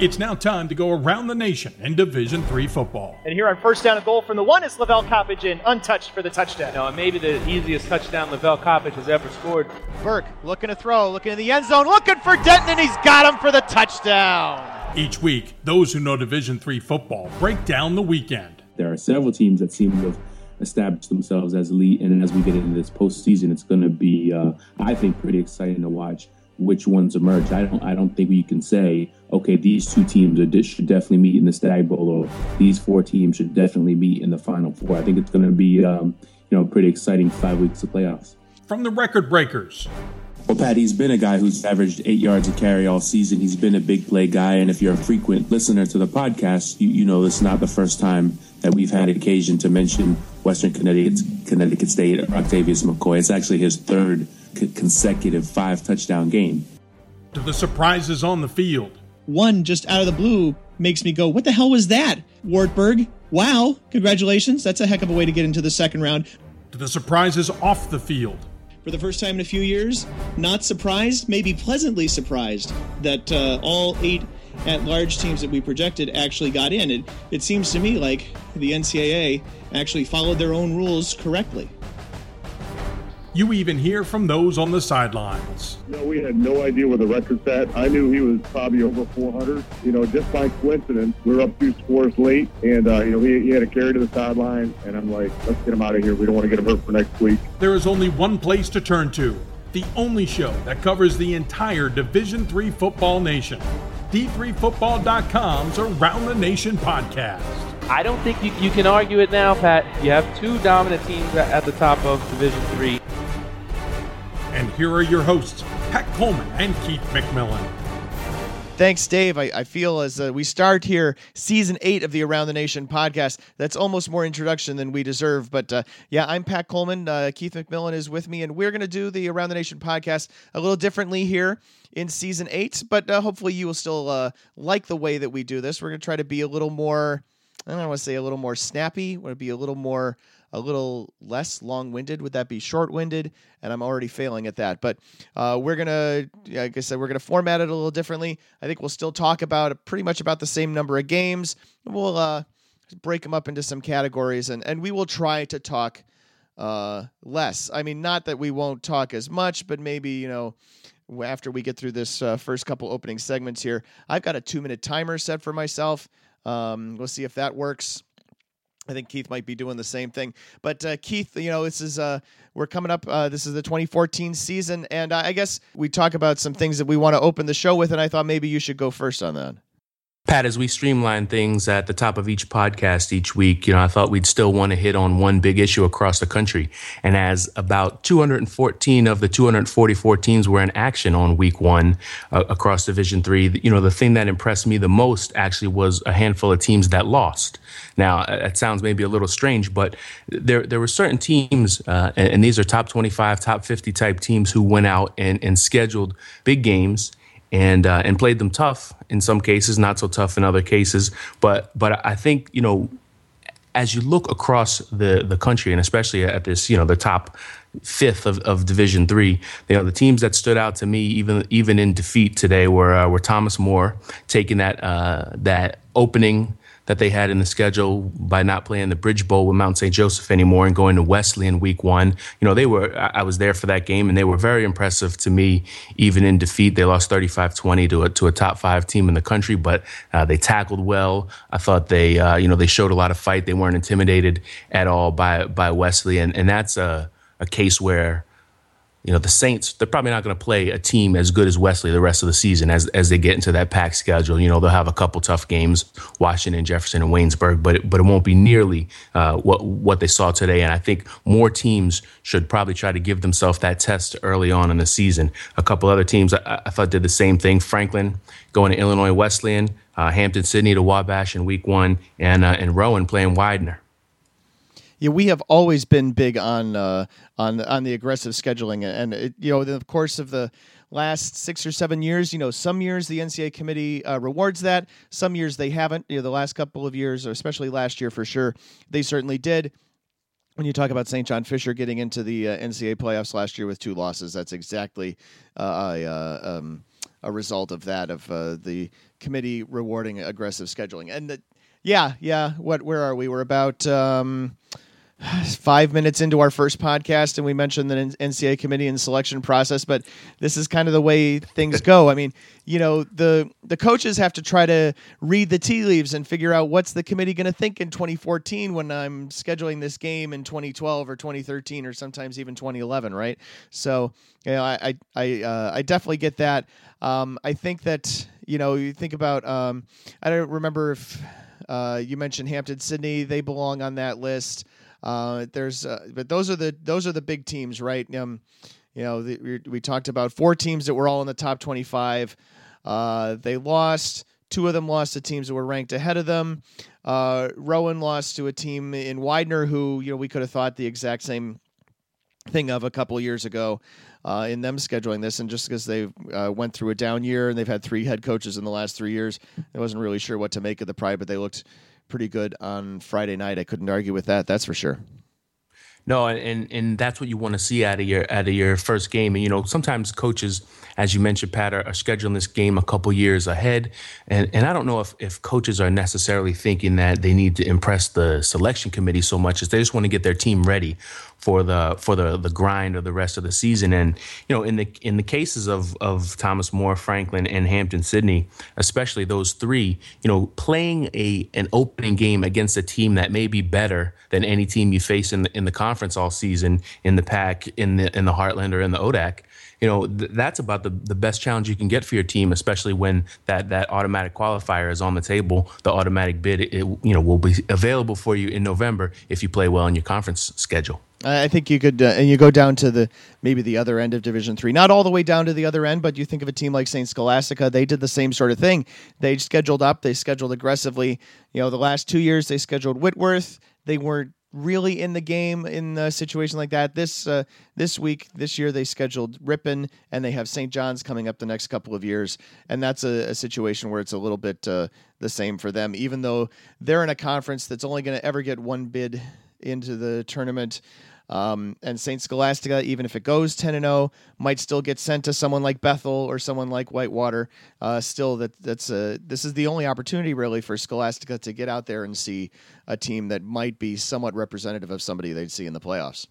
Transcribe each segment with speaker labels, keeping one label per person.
Speaker 1: It's now time to go around the nation in Division Three football.
Speaker 2: And here on first down and goal from the one is Lavelle Coppage in, untouched for the touchdown.
Speaker 3: Now, maybe the easiest touchdown Lavelle Coppage has ever scored.
Speaker 2: Burke looking to throw, looking in the end zone, looking for Denton, and he's got him for the touchdown.
Speaker 1: Each week, those who know Division Three football break down the weekend.
Speaker 4: There are several teams that seem to have established themselves as elite, and as we get into this postseason, it's going to be, uh, I think, pretty exciting to watch which ones emerge. I don't I don't think we can say okay these two teams are, should definitely meet in the Stag Bowl or these four teams should definitely meet in the Final Four. I think it's going to be um, you know pretty exciting five weeks of playoffs.
Speaker 1: From the record breakers.
Speaker 4: Well, Pat, he's been a guy who's averaged eight yards a carry all season. He's been a big play guy, and if you're a frequent listener to the podcast, you, you know it's not the first time that we've had occasion to mention Western Connecticut, Connecticut State Octavius McCoy. It's actually his third consecutive five touchdown game.
Speaker 1: The surprises on the field.
Speaker 5: One just out of the blue makes me go, What the hell was that? Wartburg, wow, congratulations. That's a heck of a way to get into the second round.
Speaker 1: To the surprises off the field.
Speaker 5: For the first time in a few years, not surprised, maybe pleasantly surprised that uh, all eight at large teams that we projected actually got in. It, it seems to me like the NCAA actually followed their own rules correctly.
Speaker 1: You even hear from those on the sidelines.
Speaker 6: You know, we had no idea where the record's at. I knew he was probably over 400. You know, just by coincidence, we were up two scores late, and uh, you know he, he had a carry to the sideline, and I'm like, let's get him out of here. We don't want to get him hurt for next week.
Speaker 1: There is only one place to turn to. The only show that covers the entire Division Three football nation. D3Football.com's Around the Nation podcast.
Speaker 3: I don't think you, you can argue it now, Pat. You have two dominant teams at the top of Division Three.
Speaker 1: Here are your hosts, Pat Coleman and Keith McMillan.
Speaker 5: Thanks, Dave. I, I feel as uh, we start here, season eight of the Around the Nation podcast, that's almost more introduction than we deserve. But uh, yeah, I'm Pat Coleman. Uh, Keith McMillan is with me, and we're going to do the Around the Nation podcast a little differently here in season eight. But uh, hopefully, you will still uh, like the way that we do this. We're going to try to be a little more, I don't want to say a little more snappy, want to be a little more a little less long winded? Would that be short winded? And I'm already failing at that. But uh, we're going to, like I said, we're going to format it a little differently. I think we'll still talk about pretty much about the same number of games. We'll uh, break them up into some categories and, and we will try to talk uh, less. I mean, not that we won't talk as much, but maybe, you know, after we get through this uh, first couple opening segments here, I've got a two minute timer set for myself. Um, we'll see if that works. I think Keith might be doing the same thing. But uh, Keith, you know, this is uh, we're coming up. Uh, this is the 2014 season, and I guess we talk about some things that we want to open the show with, and I thought maybe you should go first on that.
Speaker 7: Pat, as we streamline things at the top of each podcast each week, you know, I thought we'd still want to hit on one big issue across the country. And as about 214 of the 244 teams were in action on week one uh, across Division three, you know, the thing that impressed me the most actually was a handful of teams that lost. Now, that sounds maybe a little strange, but there there were certain teams, uh, and, and, these are top 25, top 50 type teams who went out and, and scheduled big games and uh, and played them tough in some cases, not so tough in other cases. But but I think you know, as you look across the the country, and especially at this you know the top fifth of, of Division three, you know the teams that stood out to me even even in defeat today were uh, were Thomas More taking that uh, that opening that they had in the schedule by not playing the Bridge Bowl with Mount St. Joseph anymore and going to Wesley in week one. You know, they were, I was there for that game and they were very impressive to me, even in defeat. They lost 35 20 to a, to a top five team in the country, but uh, they tackled well. I thought they, uh, you know, they showed a lot of fight. They weren't intimidated at all by, by Wesley. And, and that's a, a case where, you know, the Saints, they're probably not going to play a team as good as Wesley the rest of the season as, as they get into that PAC schedule. You know, they'll have a couple tough games, Washington, Jefferson, and Waynesburg, but it, but it won't be nearly uh, what what they saw today. And I think more teams should probably try to give themselves that test early on in the season. A couple other teams I, I thought did the same thing. Franklin going to Illinois Wesleyan, uh, Hampden-Sydney to Wabash in week one, and uh, and Rowan playing Widener
Speaker 5: yeah, we have always been big on uh, on on the aggressive scheduling, and it, you know, in the course of the last six or seven years, you know, some years the NCAA committee uh, rewards that, some years they haven't. You know, the last couple of years, or especially last year for sure, they certainly did. When you talk about St. John Fisher getting into the uh, NCAA playoffs last year with two losses, that's exactly uh, a, uh, um, a result of that of uh, the committee rewarding aggressive scheduling. And yeah, yeah. What? Where are we? We're about. Um, five minutes into our first podcast and we mentioned the NCAA committee and selection process, but this is kind of the way things go. I mean, you know, the the coaches have to try to read the tea leaves and figure out what's the committee going to think in 2014 when I'm scheduling this game in 2012 or 2013 or sometimes even 2011, right? So, you know, I I uh, I definitely get that. Um, I think that you know, you think about um, I don't remember if uh, you mentioned Hampden-Sydney. they belong on that list. Uh, there's, uh, but those are the those are the big teams, right? Um, you know, the, we, talked about four teams that were all in the top 25. Uh, they lost. Two of them lost to teams that were ranked ahead of them. Uh, Rowan lost to a team in Widener who, you know, we could have thought the exact same thing of a couple of years ago uh, in them scheduling this. And just because they uh, went through a down year and they've had three head coaches in the last three years, I wasn't really sure what to make of the pride, but they looked pretty good on Friday night. I couldn't argue with that. That's for sure.
Speaker 7: No, and and that's what you want to see out of your out of your first game. And you know, sometimes coaches, as you mentioned, Pat, are, are scheduling this game a couple years ahead. And and I don't know if if coaches are necessarily thinking that they need to impress the selection committee so much as they just want to get their team ready for the for the the grind of the rest of the season. And you know, in the in the cases of of Thomas More, Franklin, and Hampden-Sydney, especially those three, you know, playing a an opening game against a team that may be better than any team you face in the in the conference all season, in the PAC, in the in the Heartland or in the ODAC you know th- that's about the, the best challenge you can get for your team especially when that that automatic qualifier is on the table the automatic bid it, you know will be available for you in november if you play well in your conference schedule
Speaker 5: I think you could, uh, and you go down to the maybe the other end of Division Three, not all the way down to the other end, but you think of a team like Saint Scholastica. They did the same sort of thing. They scheduled up, they scheduled aggressively. You know, the last two years they scheduled Whitworth. They weren't really in the game in a situation like that. This uh, this week, this year, they scheduled Ripon, and they have St. John's coming up the next couple of years, and that's a, a situation where it's a little bit uh, the same for them. Even though they're in a conference that's only going to ever get one bid into the tournament. Um, and Saint Scholastica, even if it goes 10 and 0, might still get sent to someone like Bethel or someone like Whitewater. Uh, still, that that's a, this is the only opportunity really for Scholastica to get out there and see a team that might be somewhat representative of somebody they'd see in the playoffs.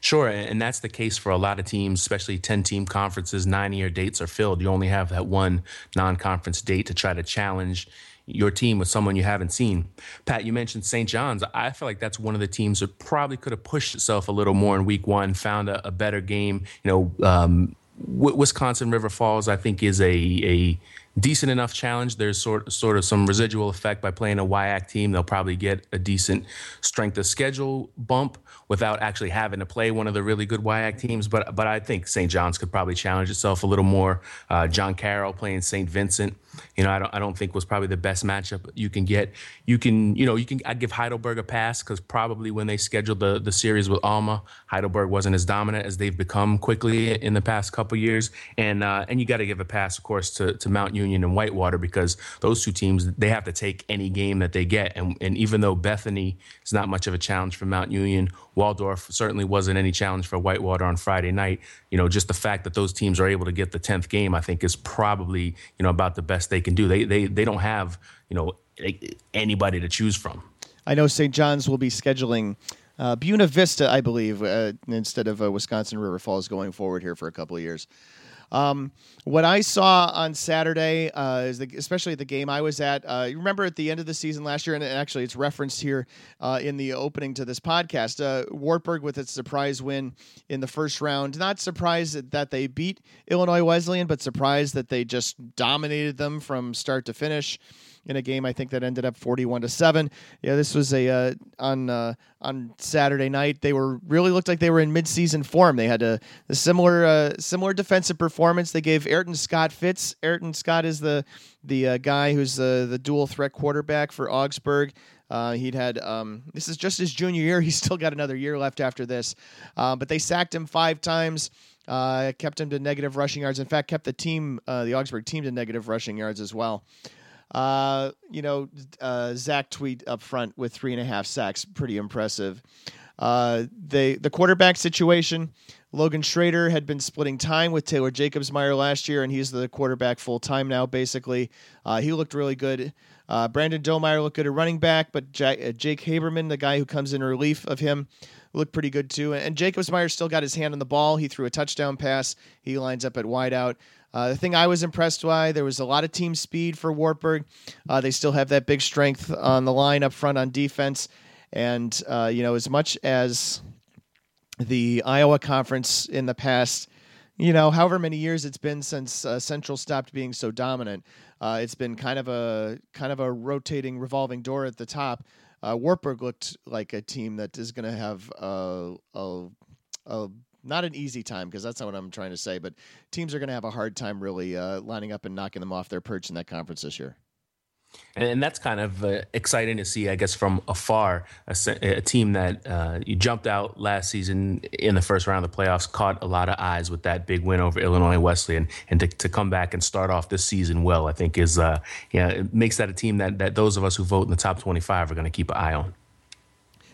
Speaker 7: Sure, and that's the case for a lot of teams, especially 10 team conferences. Nine year dates are filled. You only have that one non conference date to try to challenge your team with someone you haven't seen. Pat, you mentioned St. John's. I feel like that's one of the teams that probably could have pushed itself a little more in week one, found a, a better game. You know, um, Wisconsin River Falls, I think, is a, a decent enough challenge. There's sort sort of some residual effect by playing a WIAC team. They'll probably get a decent strength of schedule bump without actually having to play one of the really good WIAC teams. But but I think St. John's could probably challenge itself a little more. Uh, John Carroll playing St. Vincent you know, I don't I don't think was probably the best matchup you can get. You can, you know, you can I'd give Heidelberg a pass because probably when they scheduled the the series with Alma, Heidelberg wasn't as dominant as they've become quickly in the past couple years. And uh, and you got to give a pass, of course, to, to Mount Union and Whitewater because those two teams they have to take any game that they get. And and even though Bethany is not much of a challenge for Mount Union, Waldorf certainly wasn't any challenge for Whitewater on Friday night. You know, just the fact that those teams are able to get the tenth game, I think, is probably you know about the best they can do. They they they don't have you know anybody to choose from.
Speaker 5: I know St. John's will be scheduling uh, Buena Vista, I believe, uh, instead of uh, Wisconsin River Falls going forward here for a couple of years. Um, what I saw on Saturday uh, is the, especially the game I was at. Uh, you remember at the end of the season last year, and actually it's referenced here uh, in the opening to this podcast. Uh, Wartburg with its surprise win in the first round. Not surprised that they beat Illinois Wesleyan, but surprised that they just dominated them from start to finish in a game I think that ended up 41 to 7. Yeah, this was a uh, on uh, on Saturday night. They were really looked like they were in midseason form. They had a, a similar uh, similar defensive performance. They gave Ayrton Scott fits. Ayrton Scott is the the uh, guy who's the the dual threat quarterback for Augsburg. Uh, he'd had um, this is just his junior year. He's still got another year left after this, uh, but they sacked him five times. Kept him to negative rushing yards. In fact, kept the team, the Augsburg team, to negative rushing yards as well. Uh, you know, uh, Zach Tweet up front with three and a half sacks, pretty impressive. Uh, they the quarterback situation Logan Schrader had been splitting time with Taylor Jacobsmeyer last year, and he's the quarterback full time now, basically. Uh, he looked really good. Uh, Brandon Domeyer looked good at running back, but uh, Jake Haberman, the guy who comes in relief of him, looked pretty good too. And Jacobsmeyer still got his hand on the ball. He threw a touchdown pass. He lines up at wideout. Uh, the thing I was impressed by, there was a lot of team speed for Wartburg. Uh, they still have that big strength on the line up front on defense. And, uh, you know, as much as the Iowa Conference in the past, you know, however many years it's been since uh, Central stopped being so dominant, uh, it's been kind of a kind of a rotating, revolving door at the top. Uh, Wartburg looked like a team that is going to have a, a, a, not an easy time because that's not what I'm trying to say, but teams are going to have a hard time really uh, lining up and knocking them off their perch in that conference this year.
Speaker 7: And that's kind of uh, exciting to see, I guess, from afar. A, a team that uh, you jumped out last season in the first round of the playoffs, caught a lot of eyes with that big win over Illinois Wesleyan, and to, to come back and start off this season well, I think is uh, yeah, it makes that a team that that those of us who vote in the top twenty-five are going to keep an eye on.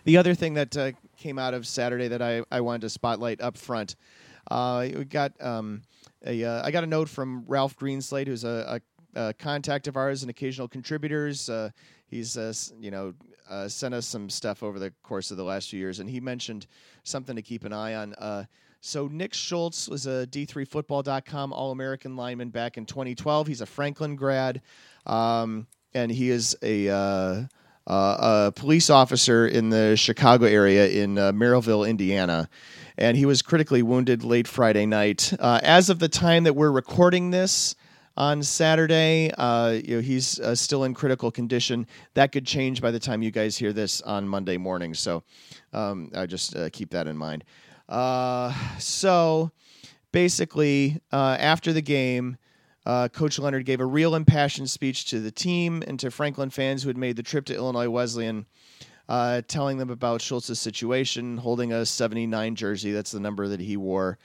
Speaker 5: The other thing that uh, came out of Saturday that I, I wanted to spotlight up front, uh, we got um, a uh, I got a note from Ralph Greenslade, who's a, a uh, contact of ours and occasional contributors. Uh, he's uh, you know uh, sent us some stuff over the course of the last few years, and he mentioned something to keep an eye on. So Nick Schultz was a D3Football.com All-American lineman back in 2012. He's a Franklin grad, um, and he is a uh, a police officer in the Chicago area in Merrillville, Indiana and he was critically wounded late Friday night. Uh, as of the time that we're recording this, on Saturday. Uh, you know, he's uh, still in critical condition. That could change by the time you guys hear this on Monday morning. So um, I just uh, keep that in mind. Uh, so basically, uh, after the game, uh, Coach Leonard gave a real impassioned speech to the team and to Franklin fans who had made the trip to Illinois Wesleyan. telling them about Schultz's situation, holding a 79 jersey. That's the number that he wore.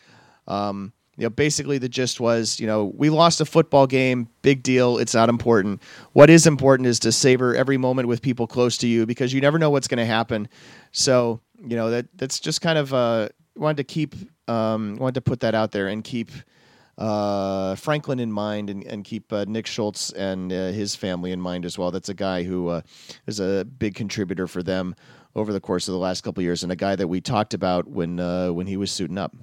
Speaker 5: Um, you know, basically the gist was, you know, we lost a football game, big deal. It's not important. What is important is to savor every moment with people close to you because you never know what's going to happen. So, you know, that that's just kind of uh, wanted to keep um, wanted to put that out there and keep uh, Franklin in mind and, and keep uh, Nick Schultz and uh, his family in mind as well. That's a guy who uh, is a big contributor for them over the course of the last couple years and a guy that we talked about when uh, when he was suiting up.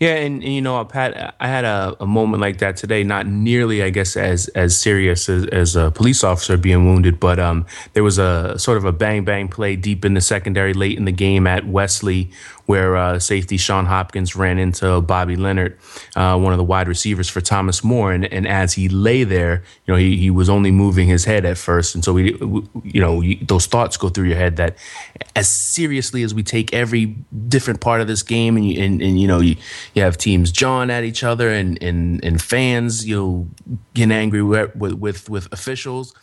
Speaker 7: Yeah, and, and, you know, Pat, I had a, a, moment like that today. Not nearly, I guess, as as serious as, as a police officer being wounded, but um, there was a sort of a bang bang play deep in the secondary, late in the game at Wesley, where uh, safety Sean Hopkins ran into Bobby Leonard, uh, one of the wide receivers for Thomas More, and, and as he lay there, you know, he, he was only moving his head at first, and so we, you know, those thoughts go through your head that as seriously as we take every different part of this game, and you, and, and you know, you you have teams jawing at each other and and, and fans you know getting angry with with, with officials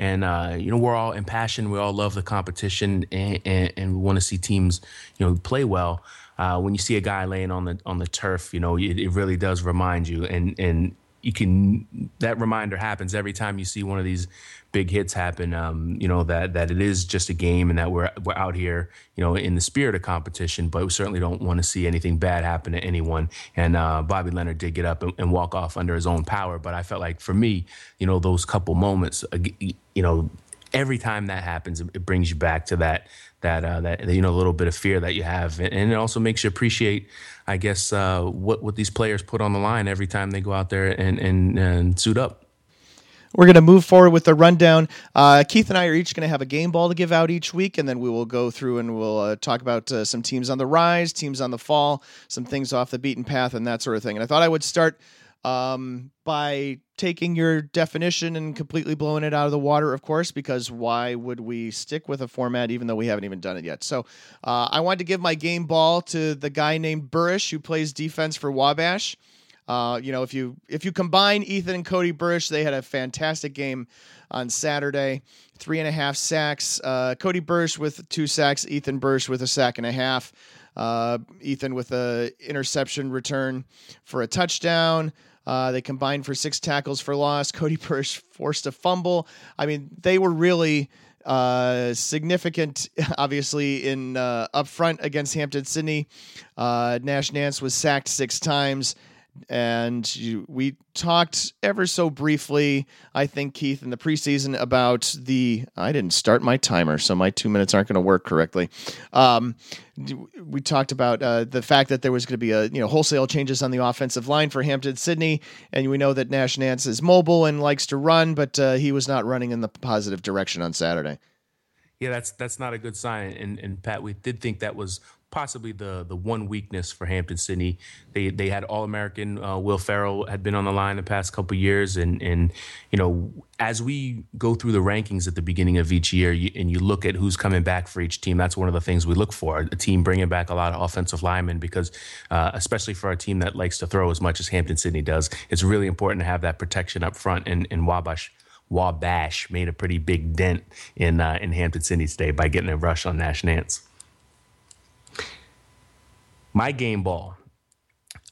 Speaker 7: and uh, you know we're all impassioned we all love the competition and, and, and we want to see teams you know play well. Uh, when you see a guy laying on the on the turf you know it, it really does remind you. And and you can that reminder happens every time you see one of these big hits happen. Um, you know that that it is just a game and that we're we're out here, you know, in the spirit of competition. But we certainly don't want to see anything bad happen to anyone. And uh, Bobby Leonard did get up and, and, walk off under his own power. But I felt like for me, you know, those couple moments, uh, you know, every time that happens, it brings you back to that that uh, that you know little bit of fear that you have, and it also makes you appreciate, I guess, uh, what what these players put on the line every time they go out there and and, and suit up.
Speaker 5: We're going to move forward with the rundown. Uh, Keith and I are each going to have a game ball to give out each week, and then we will go through and we'll uh, talk about uh, some teams on the rise, teams on the fall, some things off the beaten path, and that sort of thing. And I thought I would start um, by taking your definition and completely blowing it out of the water, of course, because why would we stick with a format even though we haven't even done it yet? So uh, I wanted to give my game ball to the guy named Burish who plays defense for Wabash. Uh, you know, if you if you combine Ethan and Cody Burish, they had a fantastic game on Saturday. Three and a half sacks. Uh, Cody Burish with two sacks. Ethan Burish with a sack and a half. Uh, Ethan with a interception return for a touchdown. Uh, they combined for six tackles for loss. Cody Burish forced a fumble. I mean, they were really uh, significant, obviously, in uh, up front against Hampden-Sydney. Uh, Nash Nance was sacked six times and you, we talked ever so briefly, I think, Keith, in the preseason about the. I didn't start my timer, so my two minutes aren't going to work correctly. Um, we talked about uh, the fact that there was going to be a you know wholesale changes on the offensive line for Hampden-Sydney, and we know that Nash Nance is mobile and likes to run, but uh, he was not running in the positive direction on Saturday.
Speaker 7: Yeah, that's that's not a good sign. And and Pat, we did think that was possibly the the one weakness for Hampden-Sydney. They they had All American uh, Will Ferrell had been on the line the past couple years, and and you know as we go through the rankings at the beginning of each year, you, and you look at who's coming back for each team, that's one of the things we look for. A team bringing back a lot of offensive linemen because, uh, especially for a team that likes to throw as much as Hampden-Sydney does, it's really important to have that protection up front. And, and Wabash Wabash made a pretty big dent in uh, in Hampden-Sydney today by getting a rush on Nash Nance. My game ball.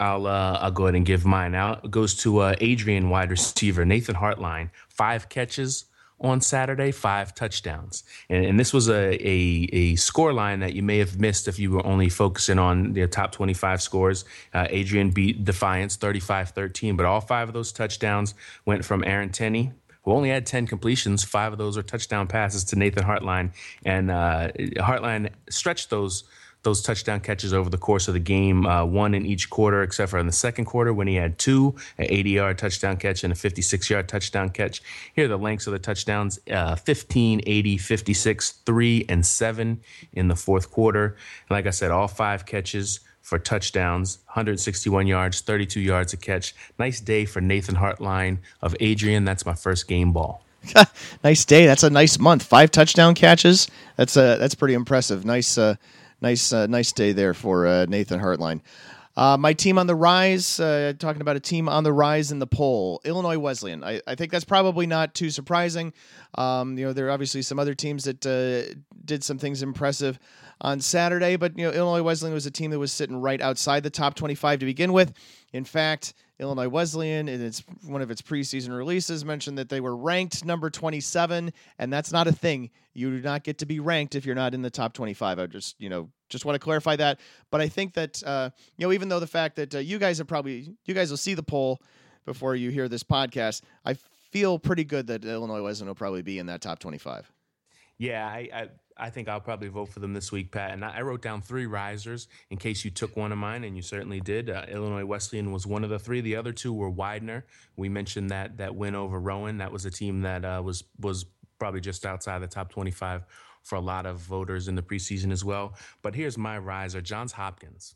Speaker 7: I'll uh, I'll go ahead and give mine out. It goes to uh, Adrian wide receiver Nathan Hartline. Five catches on Saturday, five touchdowns, and, and this was a, a a score line that you may have missed if you were only focusing on the top 25 scores. Uh, Adrian beat Defiance 35-13, but all five of those touchdowns went from Aaron Tenney, who only had 10 completions. Five of those are touchdown passes to Nathan Hartline. And uh, Hartline stretched those those touchdown catches over the course of the game, uh, one in each quarter, except for in the second quarter when he had two, an 80 yard touchdown catch and a 56 yard touchdown catch. Here are the lengths of the touchdowns uh, 15, 80, 56, 3, and 7 in the fourth quarter. And like I said, all five catches for touchdowns, 161 yards, 32 yards a catch. Nice day for Nathan Hartline of Adrian. That's my first game ball.
Speaker 5: nice day. That's a nice month. Five touchdown catches. That's uh, that's pretty impressive. Nice uh, nice uh, nice day there for uh, Nathan Hartline. Uh, my team on the rise, uh, talking about a team on the rise in the poll, Illinois Wesleyan. I, I think that's probably not too surprising. Um, you know, there are obviously some other teams that uh, did some things impressive on Saturday, but you know, Illinois Wesleyan was a team that was sitting right outside the top 25 to begin with. In fact, Illinois Wesleyan, in its one of its preseason releases, mentioned that they were ranked number 27, and that's not a thing. You do not get to be ranked if you're not in the top 25. I just, you know, just want to clarify that. But I think that, uh, you know, even though the fact that uh, you guys have probably, you guys will see the poll before you hear this podcast, I feel pretty good that Illinois Wesleyan will probably be in that top 25.
Speaker 7: Yeah, I, I I think I'll probably vote for them this week, Pat. And I wrote down three risers in case you took one of mine, and you certainly did. Uh, Illinois Wesleyan was one of the three. The other two were Widener. We mentioned that that win over Rowan. That was a team that uh, was was probably just outside the top 25 for a lot of voters in the preseason as well. But here's my riser, Johns Hopkins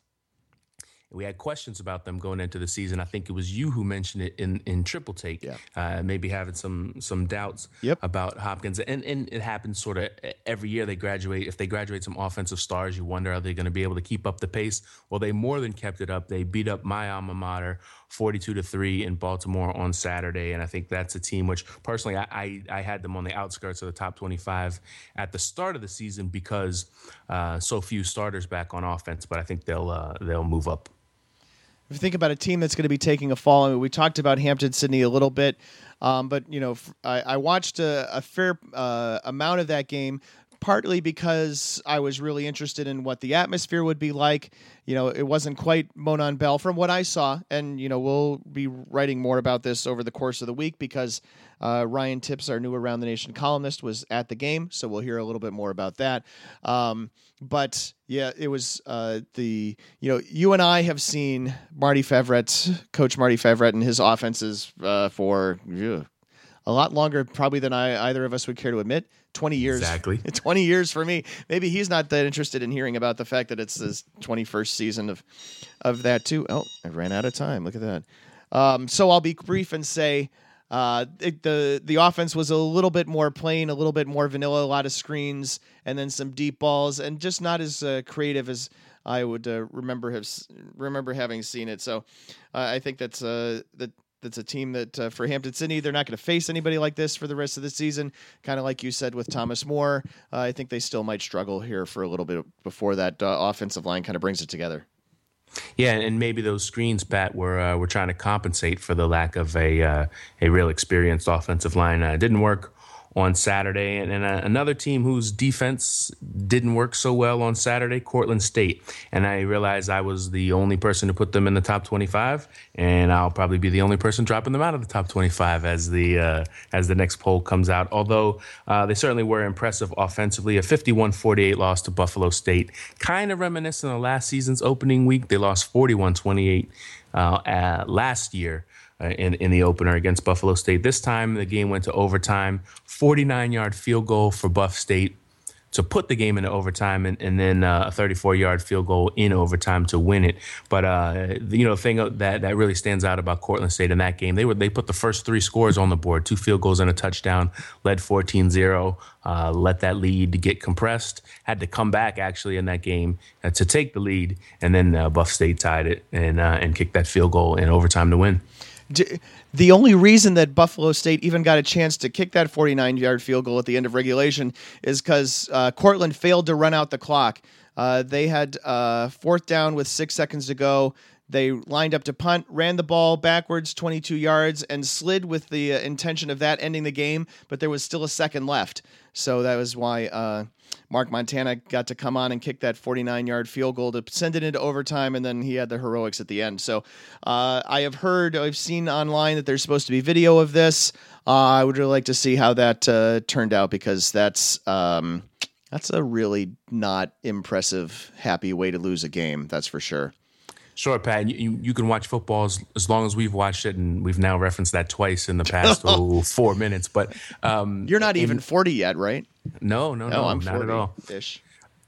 Speaker 7: we had questions about them going into the season. I think it was you who mentioned it in, in triple take.
Speaker 5: Yeah.
Speaker 7: Uh, maybe having some some doubts
Speaker 5: yep.
Speaker 7: about Hopkins, and and it happens sort of every year they graduate. If they graduate some offensive stars, you wonder are they going to be able to keep up the pace? Well, they more than kept it up. They beat up my alma mater, forty two to three in Baltimore on Saturday, and I think that's a team which personally I I, I had them on the outskirts of the top twenty five at the start of the season because uh, so few starters back on offense, but I think they'll uh, they'll move up
Speaker 5: if you think about a team that's going to be taking a fall, I mean, we talked about Hampden-Sydney a little bit, um, but you know, I, I watched a, a fair uh, amount of that game partly because I was really interested in what the atmosphere would be like. You know, it wasn't quite Monon Bell from what I saw, and you know, we'll be writing more about this over the course of the week because uh, Ryan Tipps, our new Around the Nation columnist, was at the game, so we'll hear a little bit more about that. Um, but yeah, it was uh, the you know you and I have seen Marty Favret, Coach Marty Favret, and his offenses uh, for a lot longer probably than I either of us would care to admit. 20 years.
Speaker 7: Exactly.
Speaker 5: 20 years for me. Maybe he's not that interested in hearing about the fact that it's his 21st season of of that too. Oh, I ran out of time. Look at that. Um, so I'll be brief and say uh, it, the the offense was a little bit more plain, a little bit more vanilla, a lot of screens, and then some deep balls, and just not as uh, creative as I would uh, remember have remember having seen it. So I think that's uh, that that's a team that uh, for Hampden-Sydney, they're not going to face anybody like this for the rest of the season. Kind of like you said with Thomas More, uh, I think they still might struggle here for a little bit before that uh, offensive line kind of brings it together.
Speaker 7: Yeah, and maybe those screens, Pat, were uh, were trying to compensate for the lack of a uh, a real experienced offensive line. Uh, didn't work on Saturday, and, and uh, another team whose defense didn't work so well on Saturday, Cortland State. And I realized I was the only person to put them in the top 25, and I'll probably be the only person dropping them out of the top 25 as the uh, as the next poll comes out. Although uh, they certainly were impressive offensively, a 51-48 loss to Buffalo State, kind of reminiscent of last season's opening week. They lost 41-28 uh, last year. Uh, in, in the opener against Buffalo State. This time, the game went to overtime. 49 yard field goal for Buff State to put the game into overtime and, and then uh, a 34 yard field goal in overtime to win it. But uh, you know, the thing that that really stands out about Cortland State in that game, they were they put the first three scores on the board, two field goals and a touchdown, led 14-0, uh, let that lead get compressed, had to come back actually in that game uh, to take the lead, and then uh, Buff State tied it and and kicked that field goal in overtime to win
Speaker 5: the only reason that Buffalo State even got a chance to kick that 49 yard field goal at the end of regulation is because uh, Cortland failed to run out the clock. Uh, they had uh, fourth down with six seconds to go. They lined up to punt, ran the ball backwards 22 yards, and slid with the uh, intention of that ending the game, but there was still a second left. So that was why uh, Mark Montana got to come on and kick that 49 yard field goal to send it into overtime, and then he had the heroics at the end. So uh, I have heard, I've seen online that there's supposed to be video of this. Uh, I would really like to see how that uh, turned out because that's. Um, that's a really not impressive, happy way to lose a game. That's for sure.
Speaker 7: Sure, Pat. You, you can watch football as, as, long as we've watched it, and we've now referenced that twice in the past oh, four minutes. But um,
Speaker 5: you're not even forty yet, right?
Speaker 7: No, no, no,
Speaker 5: no I'm
Speaker 7: not at all.
Speaker 5: Ish.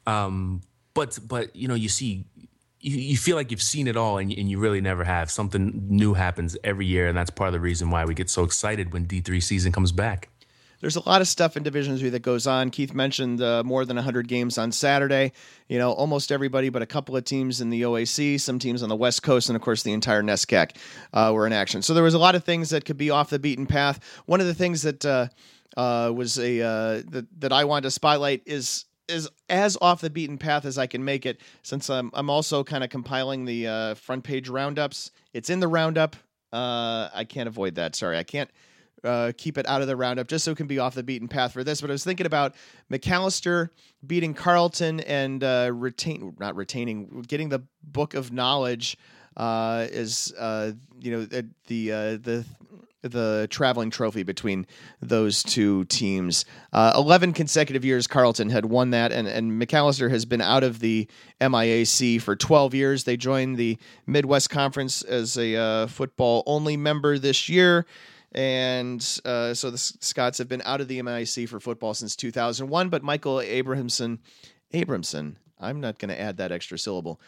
Speaker 7: Um, but but you know, you see, you, you feel like you've seen it all, and, and you really never have. Something new happens every year, and that's part of the reason why we get so excited when D three season comes back
Speaker 5: there's a lot of stuff in Division Three that goes on. Keith mentioned uh, more than 100 games on Saturday. You know, almost everybody, but a couple of teams in the OAC, some teams on the West Coast, and of course the entire NESCAC uh, were in action. So there was a lot of things that could be off the beaten path. One of the things that uh, uh was a uh, that that I wanted to spotlight is is as off the beaten path as I can make it. Since I'm I'm also kind of compiling the uh, front page roundups. It's in the roundup. I can't avoid that. Sorry, I can't uh, keep it out of the roundup just so it can be off the beaten path for this. But I was thinking about Macalester beating Carleton and uh, retain not retaining, getting the book of knowledge uh, is uh, you know the the uh, the traveling trophy between those two teams. Uh, 11 consecutive years Carleton had won that, and, and Macalester has been out of the MIAC for 12 years. They joined the Midwest Conference as a uh, football only member this year. And uh, so the Scots have been out of the MIAC for football since 2001. But Michael Abramson, Abramson, I'm not going to add that extra syllable,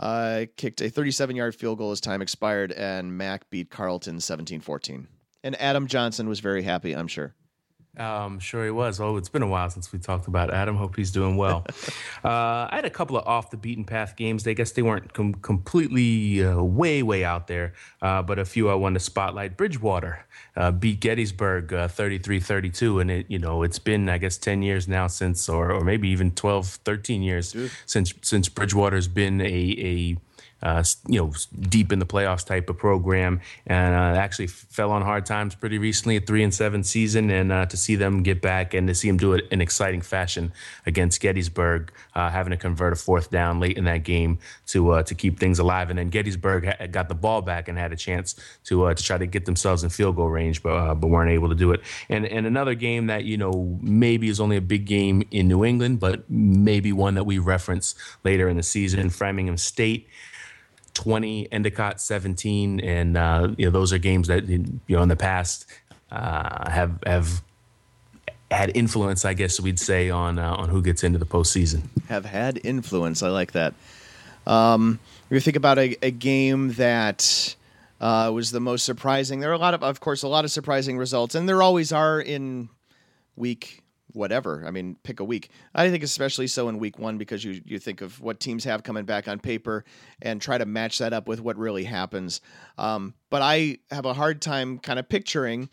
Speaker 5: uh, kicked a 37 yard field goal as time expired, and Mac beat Carleton 17 14. And Adam Johnson was very happy, I'm sure.
Speaker 7: Um, sure he was. Oh, it's been a while since we talked about Adam. Hope he's doing well. uh, I had a couple of off the beaten path games. I guess they weren't com- completely uh, way, way out there, uh, but a few I wanted to spotlight. Bridgewater uh, beat Gettysburg uh, 33 32. And it, you know, it's been, I guess, 10 years now since, or, or maybe even 12, 13 years Dude. since, since Bridgewater's been a, a uh, you know, deep in the playoffs type of program, and uh, actually fell on hard times pretty recently, a three and seven season, and uh, to see them get back and to see them do it in exciting fashion against Gettysburg, uh, having to convert a fourth down late in that game to uh, to keep things alive, and then Gettysburg ha- got the ball back and had a chance to uh, to try to get themselves in field goal range, but but weren't able to do it. And and another game that you know maybe is only a big game in New England, but maybe one that we reference later in the season, Framingham State. 20, Endicott 17, and uh, you know those are games that you know in the past uh, have have had influence, I guess we'd say, on uh, on who gets into the postseason.
Speaker 5: Have had influence. I like that. Um, you think about a, a game that uh, was the most surprising. There are a lot of, of course, a lot of surprising results, and there always are in week whatever. I mean, pick a week. I think especially so in week one because you you think of what teams have coming back on paper and try to match that up with what really happens. Um, but I have a hard time kind of picturing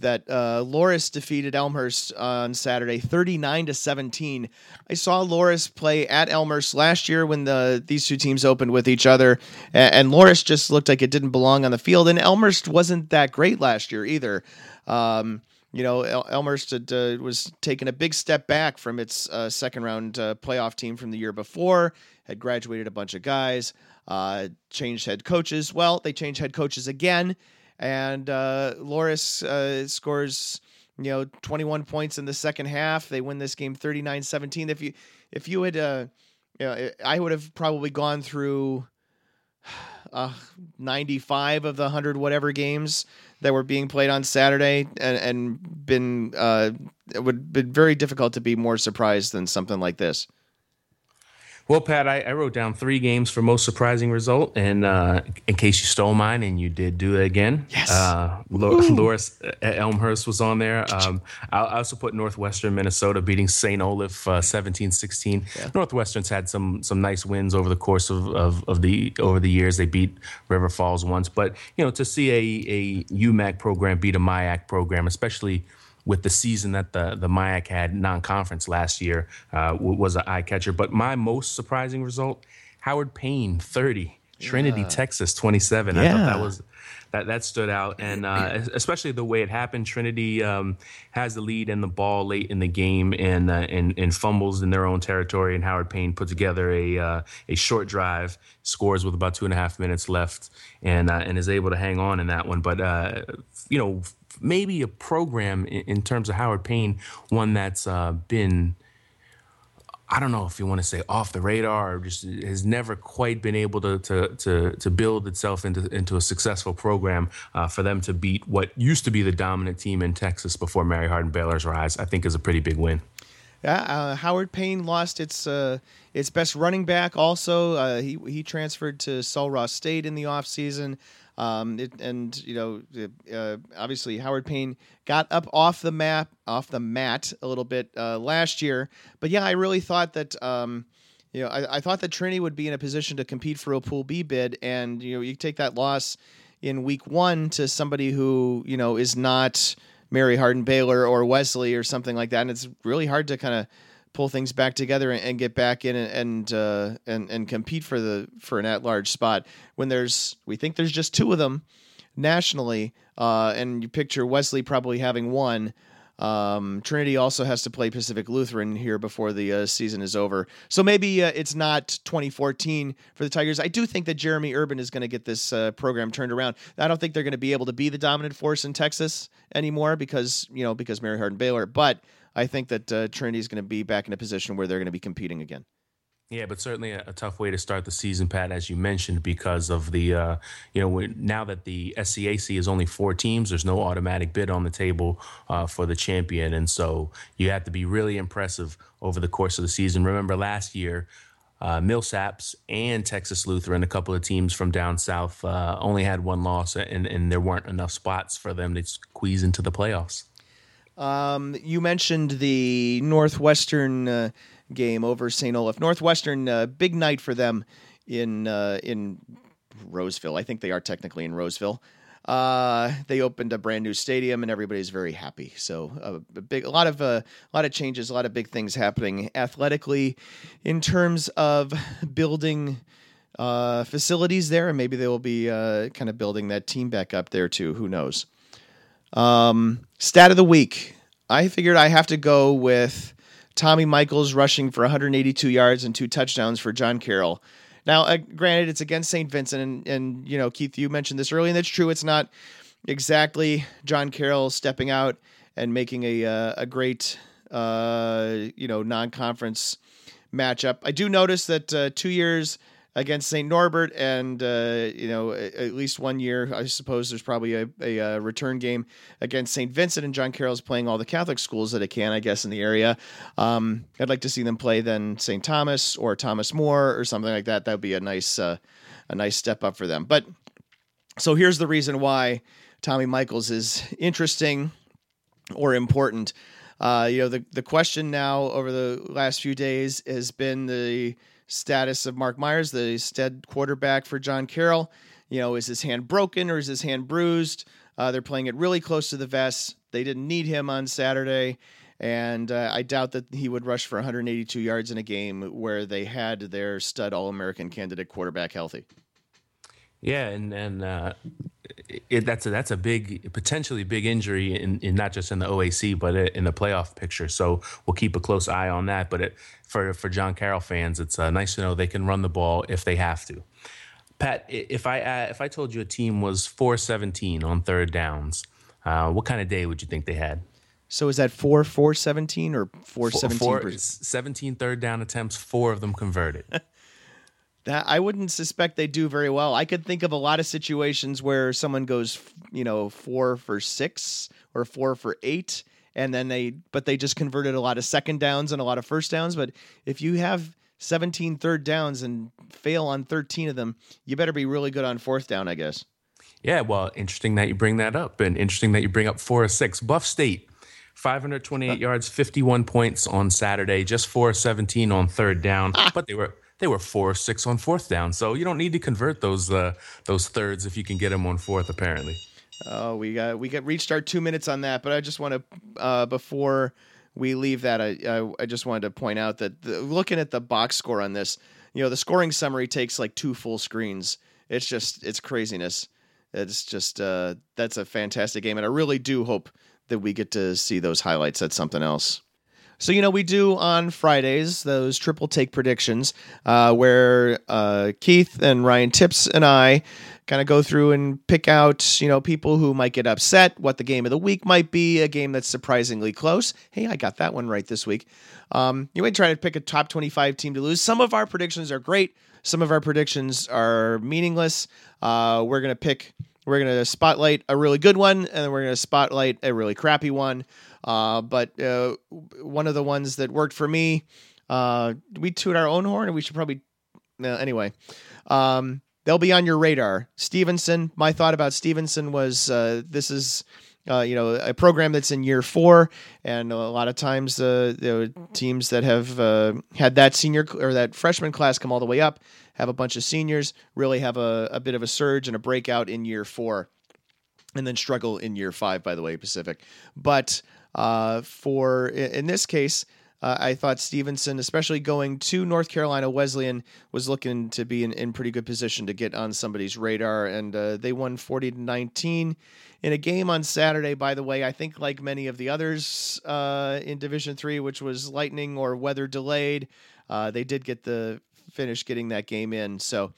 Speaker 5: that uh, Loras defeated Elmhurst on Saturday, thirty nine to seventeen. I saw Loras play at Elmhurst last year when the these two teams opened with each other, and, and Loras just looked like it didn't belong on the field, and Elmhurst wasn't that great last year either. Um, you know, El- Elmhurst had, uh, was taking a big step back from its uh, second round uh, playoff team from the year before, had graduated a bunch of guys, uh, changed head coaches. Well, they changed head coaches again, and uh, Loras uh, scores, you know, 21 points in the second half. They win this game 39 17. If you, if you had, you know, I would have probably gone through uh, 95 of the 100 whatever games that were being played on Saturday and, and been uh, it would been very difficult to be more surprised than something like this.
Speaker 7: Well, Pat, I, I, wrote down three games for most surprising result, and uh, in case you stole mine, and you did do it again.
Speaker 5: Yes.
Speaker 7: Uh, Loras uh, Elmhurst was on there. Um, I also put Northwestern Minnesota beating St. Olaf uh, 17-16. Yeah. Northwestern's had some some nice wins over the course of, of, of, the over the years. They beat River Falls once, but you know to see a a UMAC program beat a MIAC program, especially – with the season that the the MIAC had non-conference last year uh, was an eye catcher. But my most surprising result: Howard Payne thirty, Trinity yeah. Texas twenty seven. Yeah. I thought that was that that stood out, and uh, especially the way it happened. Trinity um, has the lead and the ball late in the game, and, uh, and and fumbles in their own territory. And Howard Payne put together a uh, a short drive, scores with about two and a half minutes left, and uh, and is able to hang on in that one. But uh, you know, maybe a program in, in terms of Howard Payne, one that's uh, been. I don't know if you want to say off the radar or just has never quite been able to to to, to build itself into into a successful program uh, for them to beat what used to be the dominant team in Texas before Mary Hardin Baylor's rise. I think is a pretty big win.
Speaker 5: Yeah, uh, Howard Payne lost its uh, its best running back. Also, uh, he he transferred to Sul Ross State in the offseason. Um, it, and you know, uh, obviously Howard Payne got up off the map, off the mat a little bit uh, last year. But yeah, I really thought that. Um, you know, I, I thought that Trinity would be in a position to compete for a Pool B bid, and you know, you take that loss in Week One to somebody who you know is not Mary Hardin Baylor or Wesley or something like that, and it's really hard to kind of pull things back together and, and get back in and and, uh, and and compete for the for an at large spot when there's we think there's just two of them nationally, uh, and you picture Wesley probably having one. Um, Trinity also has to play Pacific Lutheran here before the uh, season is over. So maybe uh, it's not 2014 for the Tigers. I do think that Jerheme Urban is going to get this uh, program turned around. I don't think they're going to be able to be the dominant force in Texas anymore because you know because Mary Hardin Baylor, but I think that uh, Trinity is going to be back in a position where they're going to be competing again.
Speaker 7: Yeah, but certainly a, a, tough way to start the season, Pat, as you mentioned, because of the, uh, you know, now that the SCAC is only four teams, there's no automatic bid on the table uh, for the champion. And so you have to be really impressive over the course of the season. Remember last year, uh, Millsaps and Texas Lutheran, a couple of teams from down south, uh, only had one loss, and, and there weren't enough spots for them to squeeze into the playoffs.
Speaker 5: Um, you mentioned the Northwestern uh, game over St. Olaf. Northwestern, uh, big night for them in uh, in Roseville. I think they are technically in Roseville. Uh, they opened a brand new stadium, and everybody's very happy. So uh, a big, a lot of uh, a lot of changes, a lot of big things happening athletically, in terms of building facilities there, and maybe they will be kind of building that team back up there too. Who knows? Um, stat of the week. I figured I have to go with Tommy Michaels rushing for 182 yards and two touchdowns for John Carroll. Now, uh, granted, it's against St. Vincent, and, and you know, Keith, you mentioned this early, and that's true. It's not exactly John Carroll stepping out and making a uh, a great uh, you know non-conference matchup. I do notice that uh, two years against St. Norbert, and uh, you know at least one year, I suppose there's probably a, a, a return game against St. Vincent, and John Carroll's playing all the Catholic schools that it can, I guess, in the area. Um, I'd like to see them play then St. Thomas or Thomas More or something like that. That would be a nice uh, a nice step up for them. But so here's the reason why Tommy Michaels is interesting or important. Uh, you know, the the question now over the last few days has been the status of Mark Myers, the stead quarterback for John Carroll. You know, is his hand broken or is his hand bruised? Uh, they're playing it really close to the vest. They didn't need him on Saturday, and uh, I doubt that he would rush for 182 yards in a game where they had their stud All American candidate quarterback healthy.
Speaker 7: Yeah, and and uh, it, that's a, that's a big potentially big injury in, in not just in the OAC but in the playoff picture. So we'll keep a close eye on that. But it, for for John Carroll fans, it's uh, nice to know they can run the ball if they have to. Pat, if I uh, if I told you a team was four seventeen on third downs, uh, what kind of day would you think they had?
Speaker 5: So is that four four seventeen or four seventeen?
Speaker 7: Four, 17 third down attempts, four of them converted.
Speaker 5: that I wouldn't suspect they do very well. I could think of a lot of situations where someone goes, you know, four for six or four for eight, and then they, but they just converted a lot of second downs and a lot of first downs. But if you have 17 third downs and fail on 13 of them, you better be really good on fourth down, I guess.
Speaker 7: Yeah, well, interesting that you bring that up, and interesting that you bring up four or six. Buff State, 528 uh. yards, 51 points on Saturday, just four 17 on third down, ah. but they were they were four or six on fourth down. So you don't need to convert those uh, those thirds if you can get them on fourth. Apparently.
Speaker 5: Oh, we got we got reached our two minutes on that, but I just want to uh, before we leave that, I, I, I just wanted to point out that the, looking at the box score on this, you know, the scoring summary takes like two full screens. It's just it's craziness. It's just uh, that's a fantastic game, and I really do hope that we get to see those highlights. That's something else. So, you know, we do on Fridays those triple take predictions uh, where uh, Keith and Ryan Tipps and I kind of go through and pick out, you know, people who might get upset, what the game of the week might be, a game that's surprisingly close. Hey, I got that one right this week. Um, you might try to pick a top 25 team to lose. Some of our predictions are great, some of our predictions are meaningless. Uh, we're going to pick, we're going to spotlight a really good one, and then we're going to spotlight a really crappy one. Uh, but uh, one of the ones that worked for me, uh, we toot our own horn, and we should probably. anyway, um, they'll be on your radar. Stevenson. My thought about Stevenson was uh, this is. Uh, you know, a program that's in year four, and a lot of times uh, the teams that have uh, had that senior or that freshman class come all the way up have a bunch of seniors, really have a, a bit of a surge and a breakout in year four, and then struggle in year five. By the way, Pacific, but uh, for in this case, uh, I thought Stevenson, especially going to North Carolina Wesleyan, was looking to be in, in pretty good position to get on somebody's radar, and uh, they won 40 to 19 in a game on Saturday. By the way, I think like many of the others uh, in Division Three, which was lightning or weather delayed, uh, they did get the finish getting that game in. So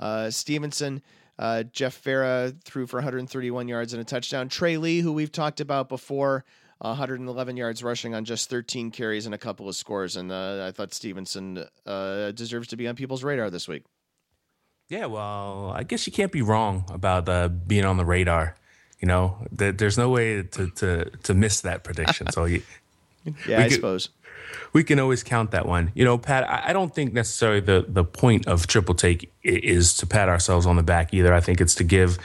Speaker 5: uh, Stevenson. Uh, Jeff Farah threw for 131 yards and a touchdown. Trey Lee, who we've talked about before, 111 yards rushing on just 13 carries and a couple of scores. And uh, I thought Stevenson uh, deserves to be on people's radar this week.
Speaker 7: Yeah, well, I guess you can't be wrong about uh, being on the radar. You know, there's no way to to to miss that prediction. So, you,
Speaker 5: yeah, I could, suppose
Speaker 7: we can always count that one. You know, Pat, I don't think necessarily the the point of triple take is to pat ourselves on the back either. I think it's to give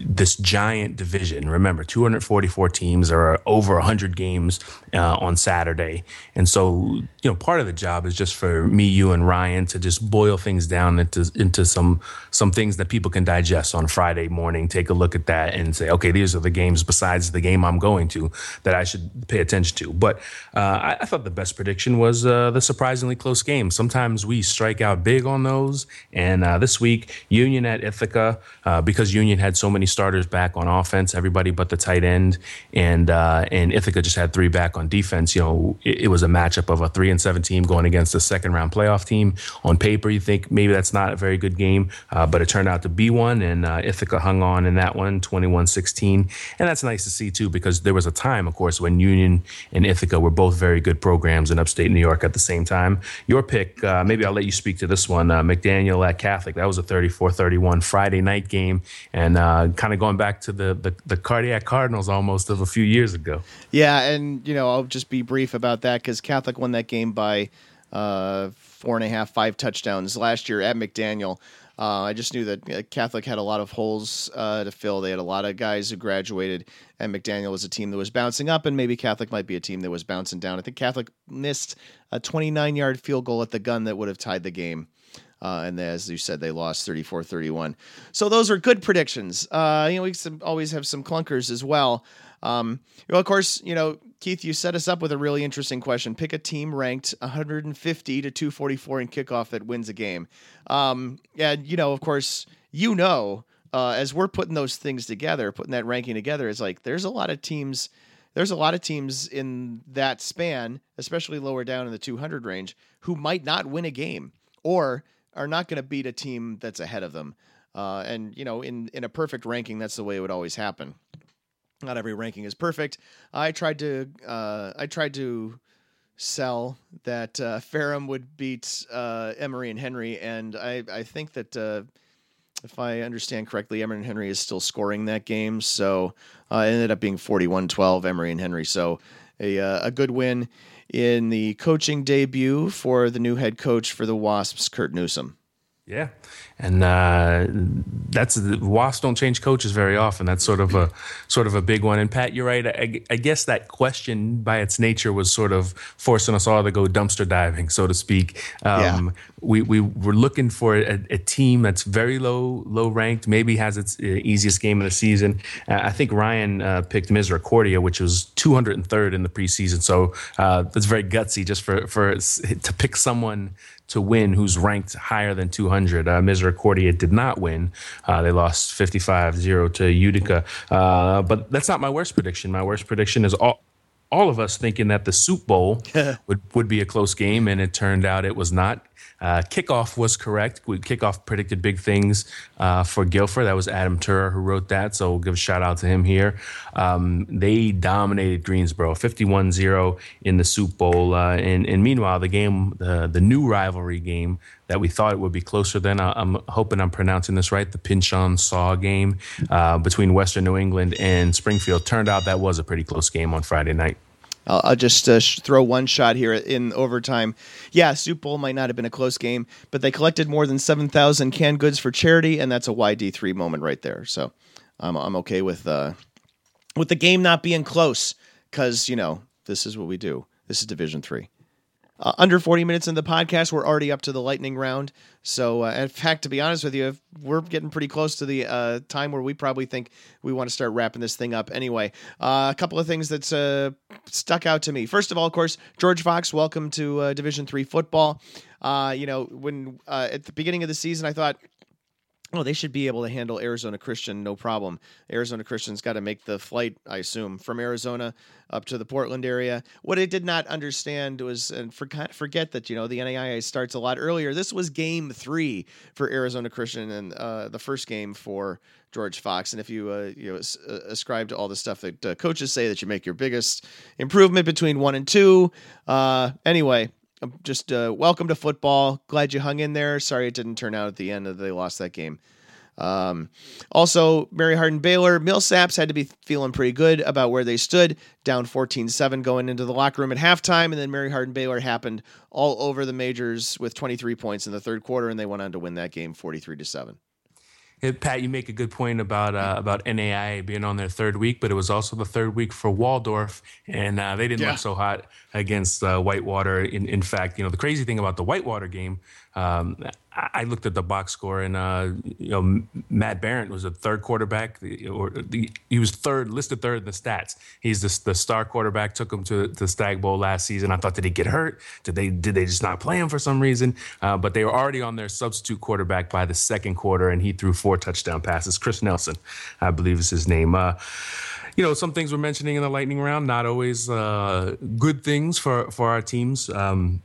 Speaker 7: this giant division. Remember, 244 teams. There are over 100 games uh, on Saturday, and so you know part of the job is just for me, you, and Ryan to just boil things down into into some some things that people can digest on Friday morning. Take a look at that and say, okay, these are the games besides the game I'm going to that I should pay attention to. But uh, I, I, thought the best prediction was uh, the surprisingly close game. Sometimes we strike out big on those, and uh, this week Union at Ithaca uh, because Union had so many starters back on offense, everybody but the tight end, and uh, and Ithaca just had three back on defense. You know, it, it, was a matchup of a three and seven team going against a second round playoff team. On paper, you think maybe that's not a very good game, uh, but it turned out to be one, and uh, Ithaca hung on in that one, 21-16, and that's nice to see too because there was a time, of course, when Union and Ithaca were both very good programs in upstate New York at the same time. Your pick, uh, maybe I'll let you speak to this one, uh, McDaniel at Catholic. That was a 34-31 Friday night game, and uh, kind of going back to the, the, the cardiac Cardinals almost of a few years ago.
Speaker 5: Yeah, and you know I'll just be brief about that because Catholic won that game by uh, four and a half, five touchdowns last year at McDaniel. Uh, I just knew that uh, Catholic had a lot of holes uh, to fill. They had a lot of guys who graduated, and McDaniel was a team that was bouncing up, and maybe Catholic might be a team that was bouncing down. I think Catholic missed a 29 yard field goal at the gun that would have tied the game. Uh, and as you said, they lost 34 31. So those are good predictions. Uh, you know, we always have some clunkers as well. Um, well, of course, you know, Keith, you set us up with a really interesting question. Pick a team ranked 150 to 244 in kickoff that wins a game. Um, and, you know, of course, you know uh, as we're putting those things together, putting that ranking together, it's like there's a lot of teams. There's a lot of teams in that span, especially lower down in the 200 range, who might not win a game or are not going to beat a team that's ahead of them. Uh, and you know, in in a perfect ranking, that's the way it would always happen. Not every ranking is perfect. I tried to uh, I tried to sell that uh, Ferrum would beat uh, Emory and Henry, and I I think that uh, if I understand correctly, Emory and Henry is still scoring that game, so uh, it ended up being 41-12 Emory and Henry. So a uh, a good win in the coaching debut for the new head coach for the Wasps, Curt Newsome.
Speaker 7: Yeah, and uh, that's the Wasps don't change coaches very often. That's sort of a sort of a big one. And Pat, you're right. I, I, guess that question, by its nature, was sort of forcing us all to go dumpster diving, so to speak. Um, yeah. We we were looking for a, a, team that's very low low ranked, maybe has its uh, easiest game of the season. Uh, I think Ryan uh, picked Misericordia, which was 203rd in the preseason. So uh, that's very gutsy, just for for to pick someone to win who's ranked higher than 200. Uh, Misericordia did not win. Uh, they lost 55 0 to Utica. Uh, but that's not my worst prediction. My worst prediction is all. All of us thinking that the Soup Bowl would, would be a close game, and it turned out it was not. Uh, kickoff was correct. We, kickoff predicted big things uh, for Guilford. That was Adam Turer who wrote that. So we'll give a shout out to him here. Um, they dominated Greensboro 51 0 in the Soup Bowl. Uh, and, and, meanwhile, the game, the, new rivalry game that we thought it would be closer than, uh, I'm hoping I'm pronouncing this right, the Pinchon Saw game uh, between Western New England and Springfield. Turned out that was a pretty close game on Friday night.
Speaker 5: I'll, I'll just uh, sh- throw one shot here in overtime. Yeah, Soup Bowl might not have been a close game, but they collected more than 7,000 canned goods for charity, and that's a YD3 moment right there. So I'm, I'm okay with, uh, with the game not being close because, you know, this is what we do. This is Division 3. Uh, under 40 minutes in the podcast, we're already up to the lightning round. So, uh, in fact, to be honest with you, we're getting pretty close to the uh, time where we probably think we want to start wrapping this thing up anyway. Uh, a couple of things that's uh, stuck out to me. First of all, of course, George Fox, welcome to uh, Division Three football. you know, when at the beginning of the season, I thought Oh, they should be able to handle Arizona Christian no problem. Arizona Christian's got to make the flight, I assume, from Arizona up to the Portland area. What I did not understand was, and forget that you know the NAIA starts a lot earlier. This was Game Three for Arizona Christian, and uh, the first game for George Fox. And if you uh, you know uh, ascribe to all the stuff that uh, coaches say that you make your biggest improvement between one and two, uh, anyway, just uh, welcome to football. Glad you hung in there. Sorry it didn't turn out at the end. That they lost that game. Um, also, Mary Hardin Baylor, Millsaps had to be feeling pretty good about where they stood, down 14 7 going into the locker room at halftime. And then Mary Hardin Baylor happened all over the majors with 23 points in the third quarter, and they went on to win that game 43 to 7.
Speaker 7: Hey, Pat, you make a good point about uh, about NAIA being on their third week, but it was also the third week for Waldorf, and uh, they didn't yeah. look so hot against uh, Whitewater. In in fact, you know the crazy thing about the Whitewater game um, I looked at the box score, and uh, you know Matt Behrendt was a third quarterback, or the, he was third listed third in the stats. He's the, the star quarterback. Took him to the Stagg Bowl last season. I thought, did he get hurt? Did they did they just not play him for some reason? Uh, but they were already on their substitute quarterback by the second quarter, and he threw four touchdown passes. Chris Nelson, I believe is his name. Uh, you know, some things we're mentioning in the lightning round, not always uh, good things for for our teams. Um,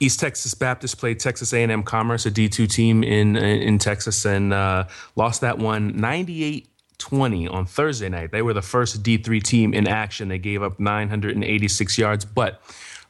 Speaker 7: East Texas Baptist played Texas A&M Commerce, a D2 team in in Texas, and uh, lost that one 98 20 on Thursday night. They were the first D3 team in action. They gave up 986 yards, but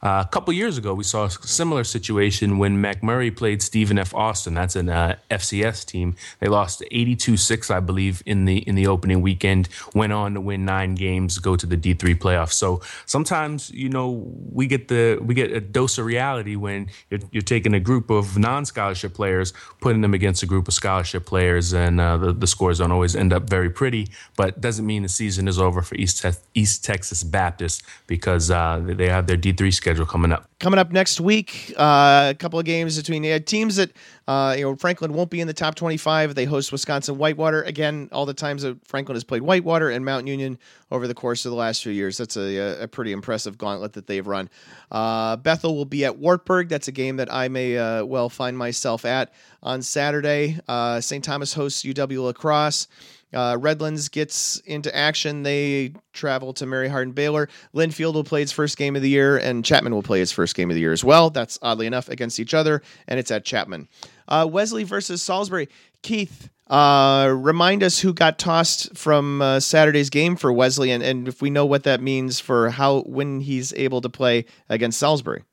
Speaker 7: uh, a couple years ago, we saw a similar situation when McMurry played Stephen F. Austin. That's an uh, FCS team. They lost 82-6, I believe, in the in the opening weekend. Went on to win nine games, go to the D3 playoffs. So sometimes, you know, we get the we get a dose of reality when you're, you're taking a group of non-scholarship players, putting them against a group of scholarship players, and uh, the, the scores don't always end up very pretty. But doesn't mean the season is over for East Te- East Texas Baptist because uh, they have their D3 schedule schedule coming up.
Speaker 5: Coming up next week, uh, a couple of games between uh, teams that uh, you know Franklin won't be in the top 25. They host Wisconsin Whitewater again. All the times that Franklin has played Whitewater and Mount Union over the course of the last few years. That's a, a pretty impressive gauntlet that they've run. Uh, Bethel will be at Wartburg. That's a game that I may uh, well find myself at on Saturday. Uh, St. Thomas hosts UW La Crosse. Uh, Redlands gets into action. They travel to Mary Hardin Baylor. Linfield will play its first game of the year, and Chapman will play its first game of the year as well. That's oddly enough against each other, and it's at Chapman. Uh, Wesley versus Salisbury. Keith, uh, remind us who got tossed from uh, Saturday's game for Wesley, and, and if we know what that means for how when he's able to play against Salisbury.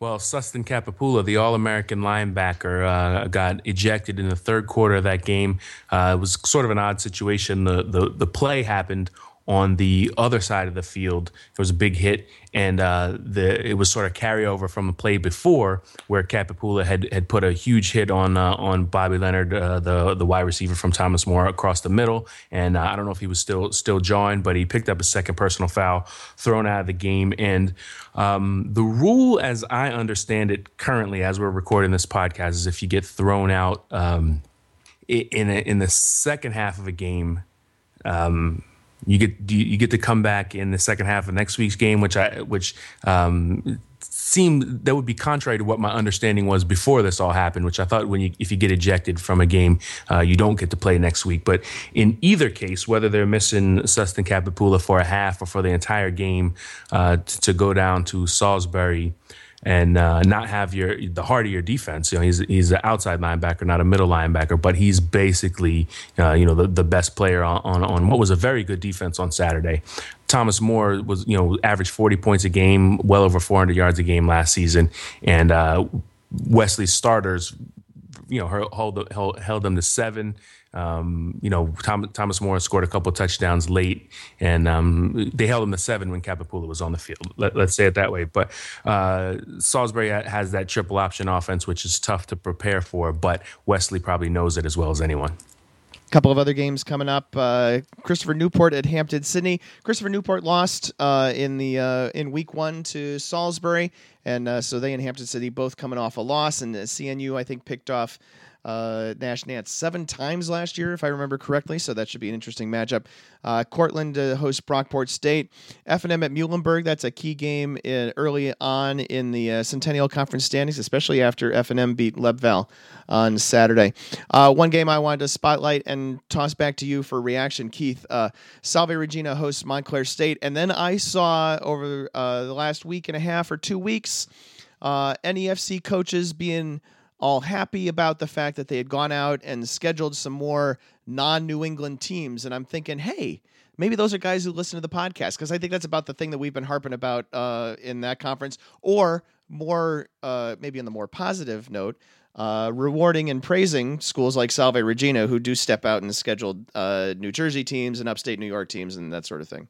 Speaker 7: Well, Sustin Capapula, the All American linebacker, uh, got ejected in the third quarter of that game. Uh, it was sort of an odd situation. The, the, the play happened on the other side of the field. It was a big hit, and uh, the it was sort of carryover from a play before where Capipula had had put a huge hit on uh, on Bobby Leonard, uh, the the wide receiver from Thomas More, across the middle. And uh, I don't know if he was still still jawing, but he picked up a second personal foul, thrown out of the game. And um, the rule, as I understand it currently, as we're recording this podcast, is if you get thrown out um, in a, in the second half of a game. Um, you get you get to come back in the second half of next week's game, which I which um, seemed that would be contrary to what my understanding was before this all happened. Which I thought when you if you get ejected from a game, uh, you don't get to play next week. But in either case, whether they're missing Sustin Capipula for a half or for the entire game uh, to go down to Salisbury and uh, not have your the heart of your defense. You know, he's he's an outside linebacker, not a middle linebacker, but he's basically uh, you know the, the best player on, on, on what was a very good defense on Saturday. Thomas More was you know averaged 40 points a game, well over 400 yards a game last season, and uh, Wesley's starters you know held, held them to seven. Um, you know, Tom, Thomas Morris scored a couple touchdowns late, and um, they held him to seven when Capapula was on the field. Let, us say it that way. But uh, Salisbury has that triple option offense, which is tough to prepare for. But Wesley probably knows it as well as anyone.
Speaker 5: A couple of other games coming up. Uh, Christopher Newport at Hampden-Sydney. Christopher Newport lost uh, in the uh, in week one to Salisbury, and uh, so they and Hampden-Sydney both coming off a loss. And CNU, I think, picked off uh, Nash Nance seven times last year, if I remember correctly. So that should be an interesting matchup. Uh, Cortland uh, hosts Brockport State. F&M at Muhlenberg. That's a key game in, early on in the uh, Centennial Conference standings, especially after F&M beat Leadville on Saturday. Uh, one game I wanted to spotlight and toss back to you for reaction, Keith. Uh, Salve Regina hosts Montclair State, and then I saw over uh, the last week and a half or two weeks, NEFC coaches being all happy about the fact that they had gone out and scheduled some more non New England teams. And I'm thinking, hey, maybe those are guys who listen to the podcast because I think that's about the thing that we've been harping about uh, in that conference. Or more, uh, maybe on the more positive note, uh, rewarding and praising schools like Salve Regina who do step out and schedule uh, New Jersey teams and upstate New York teams and that sort of thing.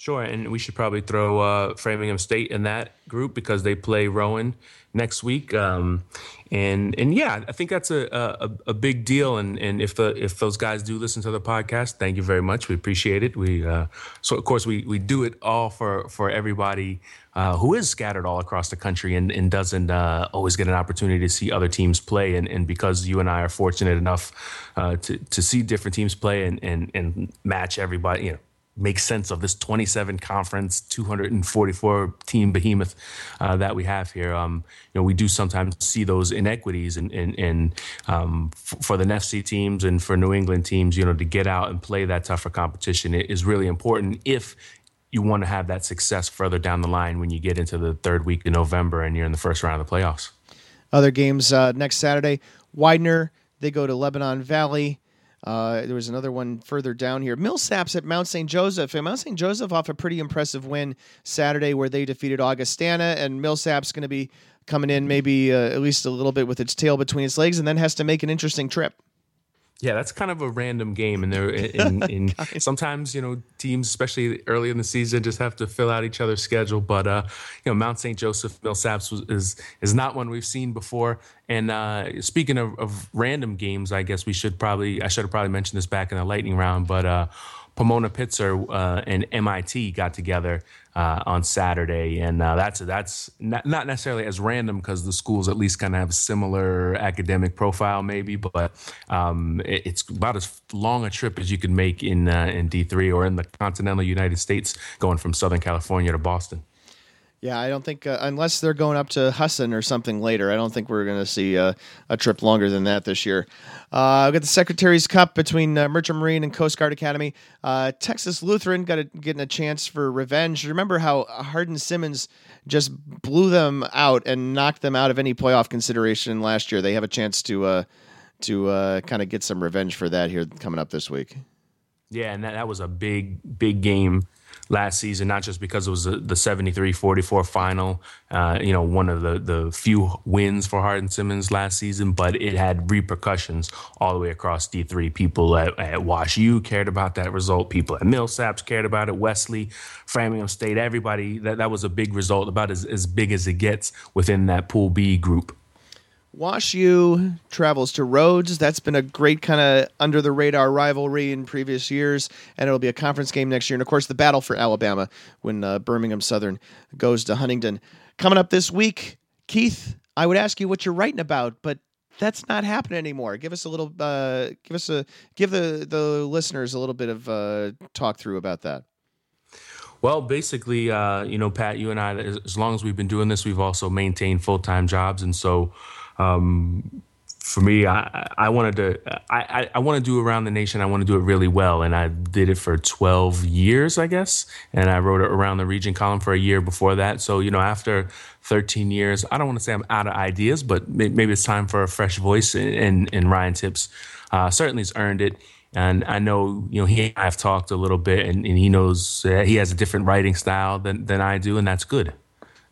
Speaker 7: Sure, and we should probably throw uh, Framingham State in that group because they play Rowan next week. Um, and and yeah, I think that's a, a, a big deal. And and if the if those guys do listen to the podcast, thank you very much. We appreciate it. We uh, so of course we we do it all for for everybody uh, who is scattered all across the country and and doesn't uh, always get an opportunity to see other teams play. And and because you and I are fortunate enough uh, to to see different teams play and and and match everybody, you know make sense of this 27 conference 244 team behemoth uh, that we have here. Um, you know we do sometimes see those inequities and and, and um, f- for the NFC teams and for New England teams you know to get out and play that tougher competition is really important if you want to have that success further down the line when you get into the third week in November and you're in the first round of the playoffs.
Speaker 5: Other games uh, next Saturday Widener they go to Lebanon Valley uh, there was another one further down here. Millsaps at Mount St. Joseph. And Mount St. Joseph off a pretty impressive win Saturday where they defeated Augustana. And Millsaps going to be coming in maybe uh, at least a little bit with its tail between its legs and then has to make an interesting trip.
Speaker 7: Yeah, that's kind of a random game, and there, in, in, sometimes you know teams, especially early in the season, just have to fill out each other's schedule. But uh, you know, Mount St. Joseph Millsaps was, is is not one we've seen before. And uh, speaking of, of, random games, I guess we should probably I should have probably mentioned this back in the lightning round, but uh, Pomona Pitzer uh, and MIT got together uh, on Saturday, and uh, that's that's not, necessarily as random because the schools at least kind of have a similar academic profile, maybe, but um, it, it's about as long a trip as you can make in uh, in D three or in the continental United States, going from Southern California to Boston.
Speaker 5: Yeah, I don't think uh, unless they're going up to Husson or something later, I don't think we're going to see uh, a trip longer than that this year. Uh, we got the Secretary's Cup between uh, Merchant Marine and Coast Guard Academy. Uh, Texas Lutheran got a, getting a chance for revenge. Remember how Hardin Simmons just blew them out and knocked them out of any playoff consideration last year. They have a chance to uh, to uh, kind of get some revenge for that here coming up this week.
Speaker 7: Yeah, and that, that was a big, big game last season, not just because it was the 73-44 final, uh, you know, one of the, the few wins for Hardin Simmons last season, but it had repercussions all the way across D3. People at, at Wash U cared about that result. People at Millsaps cared about it. Wesley, Framingham State, everybody, that, that was a big result, about as, as big as it gets within that Pool B group.
Speaker 5: Wash U travels to Rhodes. That's been a great kind of under the radar rivalry in previous years, and it'll be a conference game next year. And of course, the battle for Alabama when uh, Birmingham Southern goes to Huntingdon. Coming up this week, Keith, I would ask you what you're writing about, but that's not happening anymore. Give us a little, uh, give us a, give the the listeners a little bit of uh, talk through about that.
Speaker 7: Well, basically, uh, you know, Pat, you and I, as long as we've been doing this, we've also maintained full time jobs, and so um, for me, I, I wanted to I, I want to do around the nation. I want to do it really well, and I did it for 12 years, I guess. And I wrote it around the region column for a year before that. So you know, after 13 years, I don't want to say I'm out of ideas, but maybe it's time for a fresh voice. And, and Ryan Tipps uh, certainly has earned it. And I know, you know, he and I have talked a little bit, and, and he knows uh, he has a different writing style than, than I do, and that's good.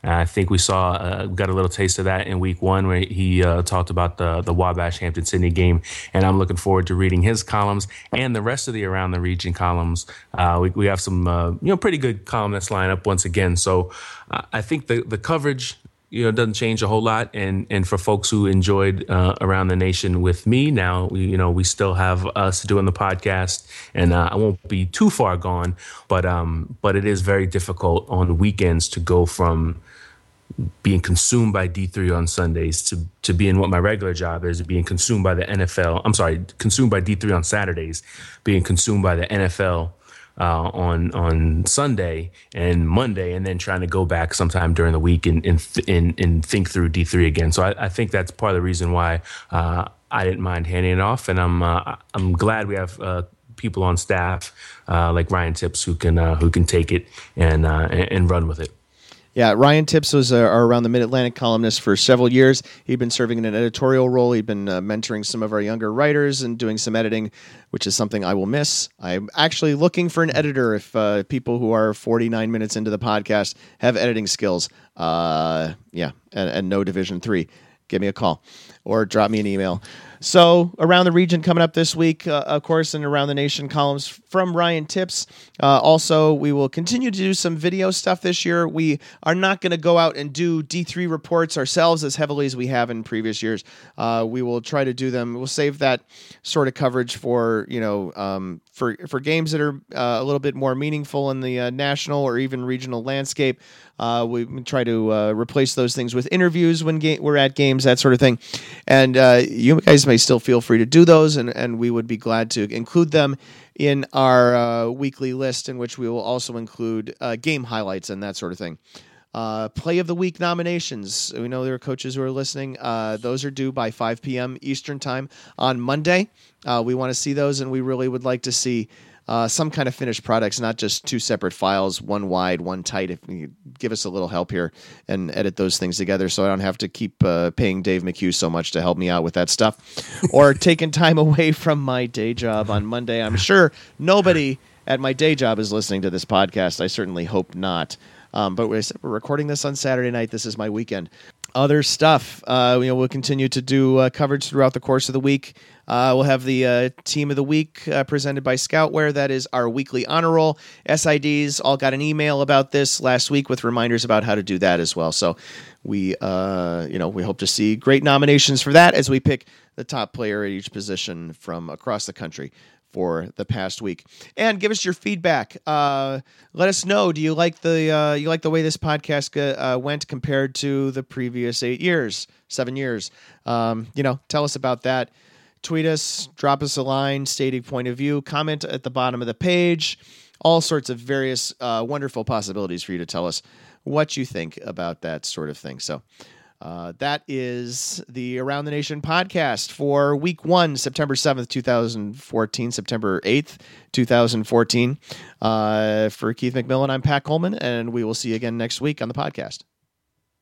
Speaker 7: I think we saw uh, got a little taste of that in week one where he uh, talked about the the Wabash Hampden-Sydney game, and I'm looking forward to reading his columns and the rest of the around the region columns. Uh, we we have some uh, you know pretty good columnists line up once again, so uh, I think the the coverage you know it doesn't change a whole lot and and for folks who enjoyed uh, around the nation with me now we, you know we still have us doing the podcast and uh, I won't be too far gone but um but it is very difficult on weekends to go from being consumed by D3 on Sundays to to being what my regular job is, being consumed by the NFL. I'm sorry, consumed by D3 on Saturdays, being consumed by the NFL uh, on on Sunday and Monday, and then trying to go back sometime during the week and and, and, and think through D3 again. So I, I, think that's part of the reason why uh, I didn't mind handing it off, and I'm uh, I'm glad we have uh, people on staff uh, like Ryan Tipps who can who can take it and and run with it.
Speaker 5: Yeah, Ryan Tipps was uh, around the Mid Atlantic columnist for several years. He'd been serving in an editorial role. He'd been uh, mentoring some of our younger writers and doing some editing, which is something I will miss. I'm actually looking for an editor if uh, people who are 49 minutes into the podcast have editing skills. Uh, yeah, and, and no Division three. Give me a call or drop me an email. So, around the region coming up this week, uh, of course, and around the nation columns from Ryan Tipps. Uh, also, we will continue to do some video stuff this year. We are not going to go out and do D3 reports ourselves as heavily as we have in previous years. Uh, we will try to do them. We'll save that sort of coverage for, you know, um, for, for games that are uh, a little bit more meaningful in the uh, national or even regional landscape. Uh, we try to uh, replace those things with interviews when ga- we're at games, that sort of thing. And you guys may still feel free to do those, and, and we would be glad to include them in our uh, weekly list, in which we will also include uh, game highlights and that sort of thing. Uh, play of the week nominations. We know there are coaches who are listening. those are due by 5 p.m. Eastern Time on Monday. we want to see those, and we really would like to see uh, some kind of finished products, not just two separate files, one wide, one tight. If you give us a little help here and edit those things together, so I don't have to keep uh, paying Dave McHugh so much to help me out with that stuff, or taking time away from my day job on Monday. I'm sure nobody at my day job is listening to this podcast. I certainly hope not. Um, but we're recording this on Saturday night. This is my weekend other stuff. Uh, you know, we'll continue to do uh, coverage throughout the course of the week. Uh, we'll have the uh, team of the week uh, presented by Scoutware. That is our weekly honor roll. SIDs all got an email about this last week with reminders about how to do that as well. So we, uh, you know, we hope to see great nominations for that as we pick the top player at each position from across the country for the past week. And give us your feedback. Uh, let us know. Do you like the uh, you like the way this podcast uh, went compared to the previous eight years, seven years? Um, you know, tell us about that. Tweet us, drop us a line, state stating point of view, comment at the bottom of the page. All sorts of various uh, wonderful possibilities for you to tell us what you think about that sort of thing. So. Uh, that is the Around the Nation podcast for week one, September 7th, 2014, September 8th, 2014. Uh, for Keith McMillan, I'm Pat Coleman, and we will see you again next week on the podcast.